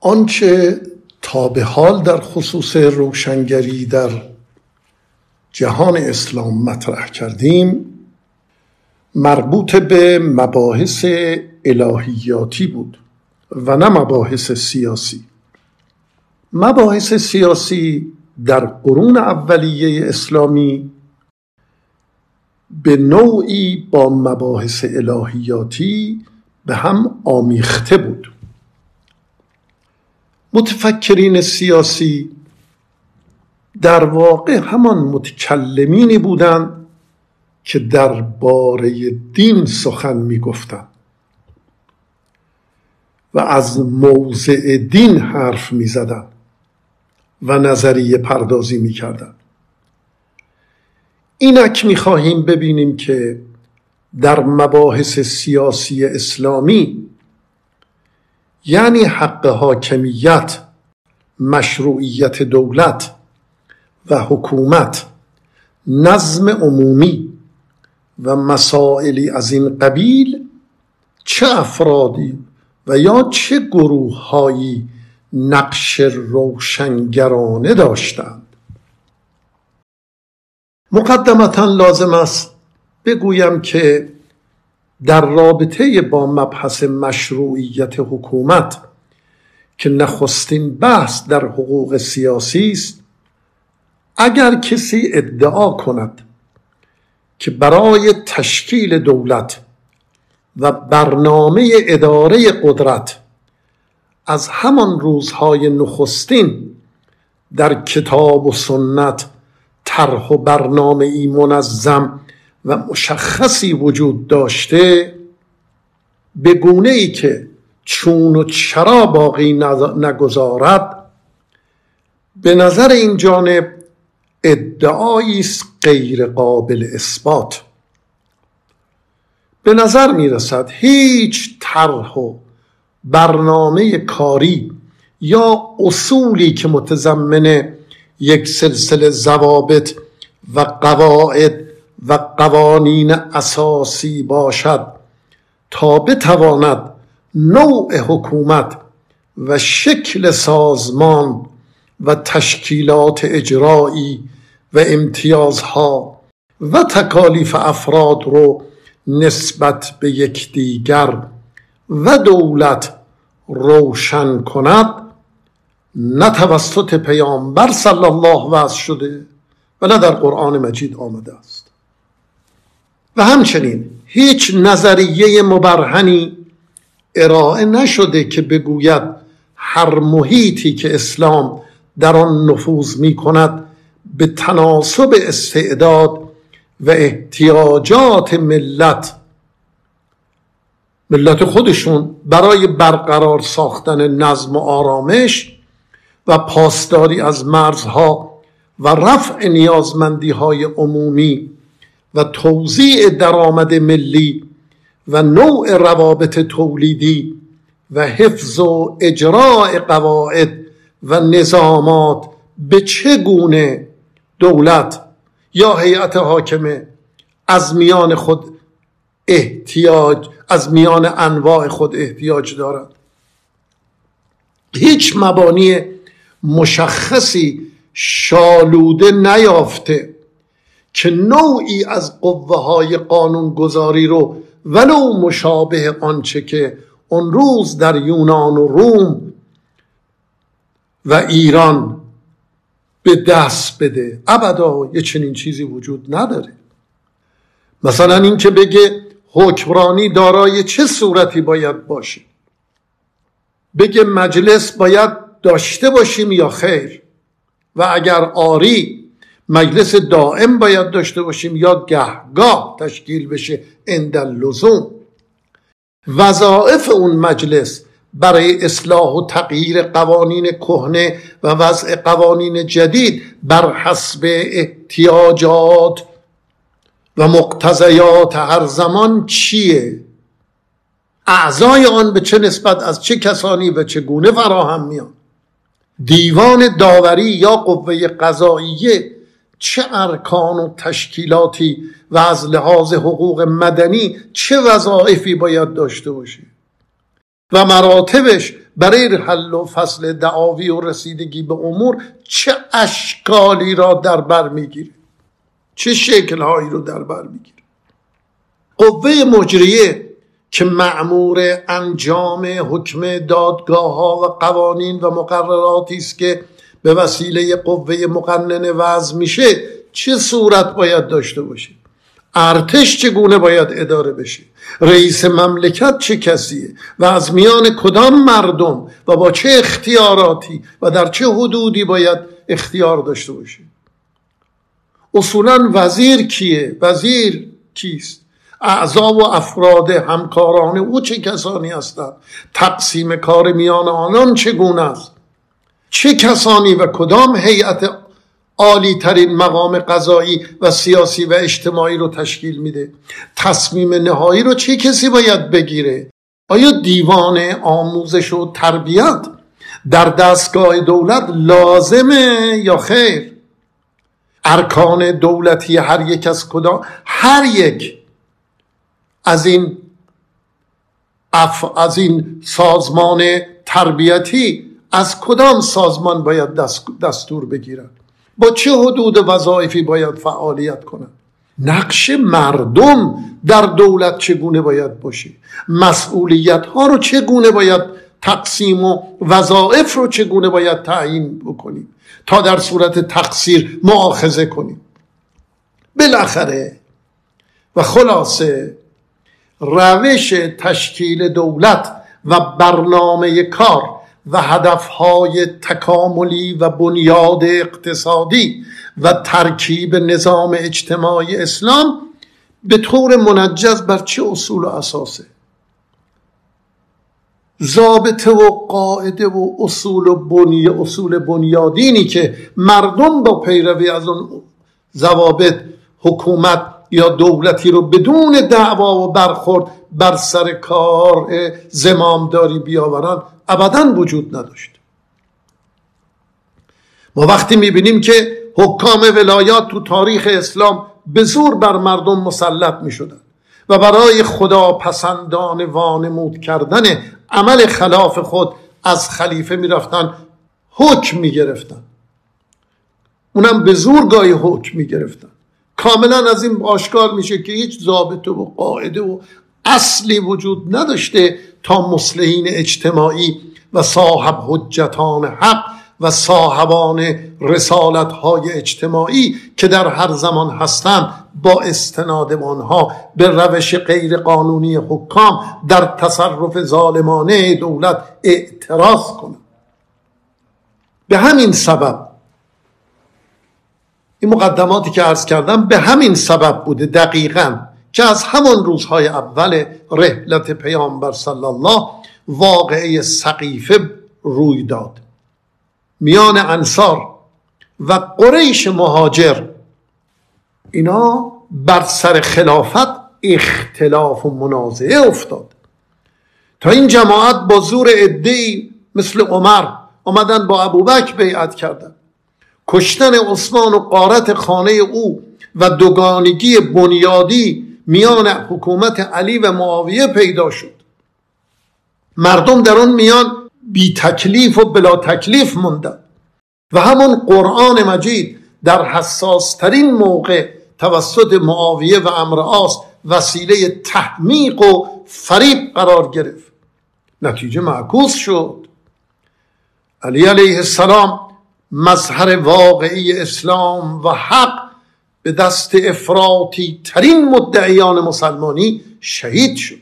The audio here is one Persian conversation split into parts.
آنچه تا به حال در خصوص روشنگری در جهان اسلام مطرح کردیم مربوط به مباحث الهیاتی بود و نه مباحث سیاسی. مباحث سیاسی در قرون اولیه اسلامی به نوعی با مباحث الهیاتی به هم آمیخته بود. متفکرین سیاسی در واقع همان متکلمینی بودند که درباره دین سخن می‌گفتند. و از موضع دین حرف می‌زدند و نظریه پردازی می‌کردند. اینک می‌خواهیم ببینیم که در مباحث سیاسی اسلامی یعنی حق حاکمیت مشروعیت دولت و حکومت نظم عمومی و مسائلی از این قبیل چه افرادی و یا چه گروه هایی نقش روشنگرانه داشتند. مقدمتا لازم است بگویم که در رابطه با مبحث مشروعیت حکومت که نخستین بحث در حقوق سیاسی است اگر کسی ادعا کند که برای تشکیل دولت و برنامه اداره قدرت از همان روزهای نخستین در کتاب و سنت طرح و برنامه ای منظم و مشخصی وجود داشته به گونه ای که چون و چرا باقی نگذارد به نظر این جانب ادعایی است غیر قابل اثبات. به نظر می رسد هیچ طرح و برنامه کاری یا اصولی که متضمن یک سلسله ضوابط و قواعد و قوانین اساسی باشد تا بتواند نوع حکومت و شکل سازمان و تشکیلات اجرایی و امتیازها و تکالیف افراد رو نسبت به یکدیگر و دولت روشن کند نه توسط پیامبر صلی الله وضع شده و نه در قرآن مجید آمده است. و همچنین هیچ نظریه مبرهنی ارائه نشده که بگوید هر محیطی که اسلام در آن نفوذ می کند به تناسب استعداد و احتیاجات ملت ملت خودشون برای برقرار ساختن نظم و آرامش و پاسداری از مرزها و رفع نیازمندی های عمومی و توزیع درآمد ملی و نوع روابط تولیدی و حفظ و اجراع قواعد و نظامات به چه گونه دولت یا هیئت حاکمه از میان خود احتیاج از میان انواع خود احتیاج دارد؟ هیچ مبانی مشخصی شالوده نیافته. که نوعی از قوه های قانون گذاری رو ولو مشابه آنچه که اون روز در یونان و روم و ایران به دست بده. ابدا یه چنین چیزی وجود نداره. مثلا این که بگه حکمرانی دارای چه صورتی باید باشه؟ بگه مجلس باید داشته باشیم یا خیر؟ و اگر آری مجلس دائم باید داشته باشیم یا گهگاه تشکیل بشه عند لزوم وظایف اون مجلس برای اصلاح و تغییر قوانین کهنه و وضع قوانین جدید بر حسب احتیاجات و مقتضیات هر زمان چیه؟ اعضای آن به چه نسبت از چه کسانی و چگونه فراهم میان؟ دیوان داوری یا قوه قضاییه چه ارکان و تشکیلاتی و از لحاظ حقوق مدنی چه وظایفی باید داشته باشه و مراتبش برای حل و فصل دعاوی و رسیدگی به امور چه اشکالی را در بر می‌گیره چه شکلهایی رو در بر می‌گیره قوه مجریه که معمور انجام حکم دادگاه ها و قوانین و مقرراتی است که به وسیله قوه مقننه وضع میشه چه صورت باید داشته باشه؟ ارتش چگونه باید اداره بشه؟ رئیس مملکت چه کسیه؟ و از میان کدام مردم؟ و با چه اختیاراتی؟ و در چه حدودی باید اختیار داشته باشه؟ اصولا وزیر کیه؟ وزیر کیست؟ اعضا و افراد همکاران او چه کسانی هستند؟ تقسیم کار میان آنان چگونه است؟ چه کسانی و کدام هیئت عالی ترین مقام قضایی و سیاسی و اجتماعی رو تشکیل میده؟ تصمیم نهایی رو چه کسی باید بگیره؟ آیا دیوان آموزش و تربیت در دستگاه دولت لازمه یا خیر؟ ارکان دولتی هر یک از کدام هر یک از این اف... از این سازمان تربیتی از کدام سازمان باید دستور بگیرد با چه حدود وظایفی باید فعالیت کنند نقش مردم در دولت چگونه باید باشه؟ مسئولیت ها رو چگونه باید تقسیم و وظایف رو چگونه باید تعیین بکنیم؟ تا در صورت تقصیر معاخذه کنیم؟ بالاخره و خلاصه روش تشکیل دولت و برنامه کار و هدفهای تکاملی و بنیاد اقتصادی و ترکیب نظام اجتماعی اسلام به طور منجز بر چه اصول و اساسه؟ ضابطه و قاعده و اصول و بنی اصول بنیادینی که مردم با پیروی از اون ضوابط حکومت یا دولتی رو بدون دعوا و برخورد بر سر کار زمامداری بیاورن ابدا وجود نداشت. ما وقتی می‌بینیم که حکام ولایات تو تاریخ اسلام به زور بر مردم مسلط می و برای خدا پسندان وانمود کردن عمل خلاف خود از خلیفه می‌رفتن حکم می‌گرفتن. اونم به زور گاهی حکم می‌گرفتن. کاملا از این آشکار میشه که هیچ ضابطه و قاعده و اصلی وجود نداشته تا مسلحین اجتماعی و صاحب حجتان حق و صاحبان رسالت های اجتماعی که در هر زمان هستند با استناد آنها به روش غیر قانونی حکام در تصرف ظالمانه دولت اعتراض کنند. به همین سبب این مقدماتی که عرض کردم به همین سبب بوده دقیقا که از همان روزهای اول رحلت پیامبر صلی الله واقعه سقیفه روی داد. میان انصار و قریش مهاجر اینا بر سر خلافت اختلاف و منازعه افتاد. تا این جماعت با زور ادهی مثل عمر آمدن با ابوبکر بیعت کردن. کشتن عثمان و قارت خانه او و دوگانگی بنیادی میان حکومت علی و معاویه پیدا شد. مردم در اون میان بی تکلیف و بلا تکلیف موندن و همون قرآن مجید در حساس ترین موقع توسط معاویه و امرآس وسیله تحمیق و فریب قرار گرفت. نتیجه معکوس شد. علی علیه السلام مظهر واقعی اسلام و حق به دست افراطی ترین مدعیان مسلمانی شهید شد.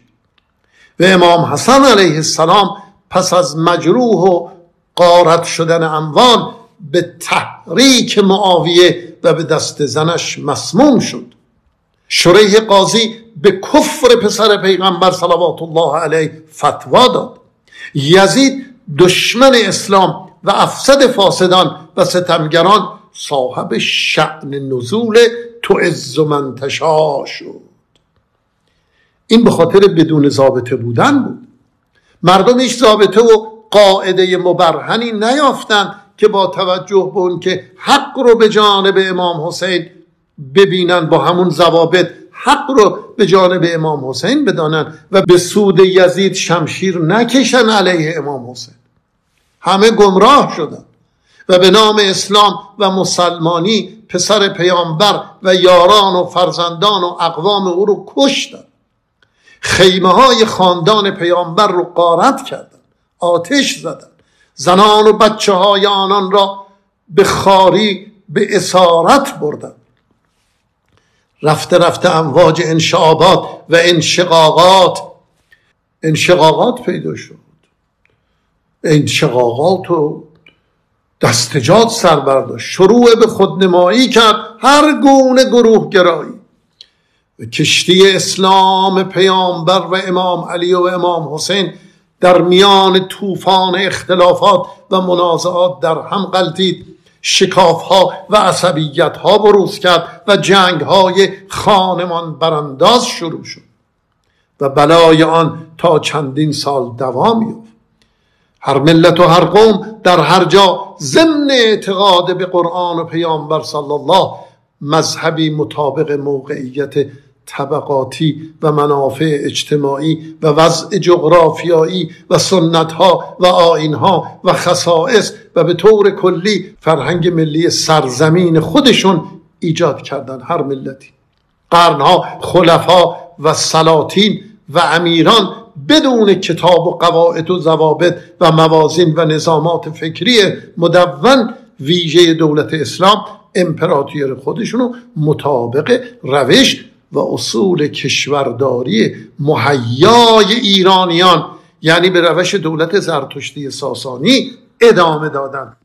و امام حسن علیه السلام پس از مجروح و قارت شدن اموال به تحریک معاویه و به دست زنش مسموم شد. شریح قاضی به کفر پسر پیغمبر صلوات الله علیه فتوا داد. یزید دشمن اسلام و افسد فاسدان و ستمگران صاحب شعن نزول تو از من شد. این به خاطر بدون ضابطه بودن بود. مردم هیچ ضابطه و قاعده مبرهنی نیافتند که با توجه به اون که حق رو به جانب امام حسین ببینن با همون ضوابط حق رو به جانب امام حسین بدانن و به سود یزید شمشیر نکشن علیه امام حسین. همه گمراه شدن. و به نام اسلام و مسلمانی پسر پیامبر و یاران و فرزندان و اقوام او رو کشتن. خیمه های خاندان پیامبر رو قارت کردن. آتش زدن. زنان و بچه های آنان را به خاری به اسارت بردن. رفته رفته امواج انشعابات و انشقاقات. انشقاقات پیدا شد. انشقاقات و دستجات سر برداشت. شروع به خودنمایی کرد. هر گونه گروه گرایی. کشتی اسلام پیامبر و امام علی و امام حسین در میان طوفان اختلافات و منازعات در هم غلطید شکاف ها و عصبیت ها بروز کرد و جنگ های خانمان برانداز شروع شد. و بلای آن تا چندین سال دوام یافت. هر ملت و هر قوم در هر جا ضمن اعتقاد به قرآن و پیامبر صلی الله مذهبی مطابق موقعیت طبقاتی و منافع اجتماعی و وضع جغرافیایی و سنتها و آینها و خصائص و به طور کلی فرهنگ ملی سرزمین خودشون ایجاد کردن هر ملتی. قرنها خلفا و سلاطین و امیران بدون کتاب و قواعد و ضوابط و موازین و نظامات فکری مدون ویژه دولت اسلام امپراتور خودشونو مطابق روش و اصول کشورداری مهیای ایرانیان یعنی به روش دولت زرتشتی ساسانی ادامه دادند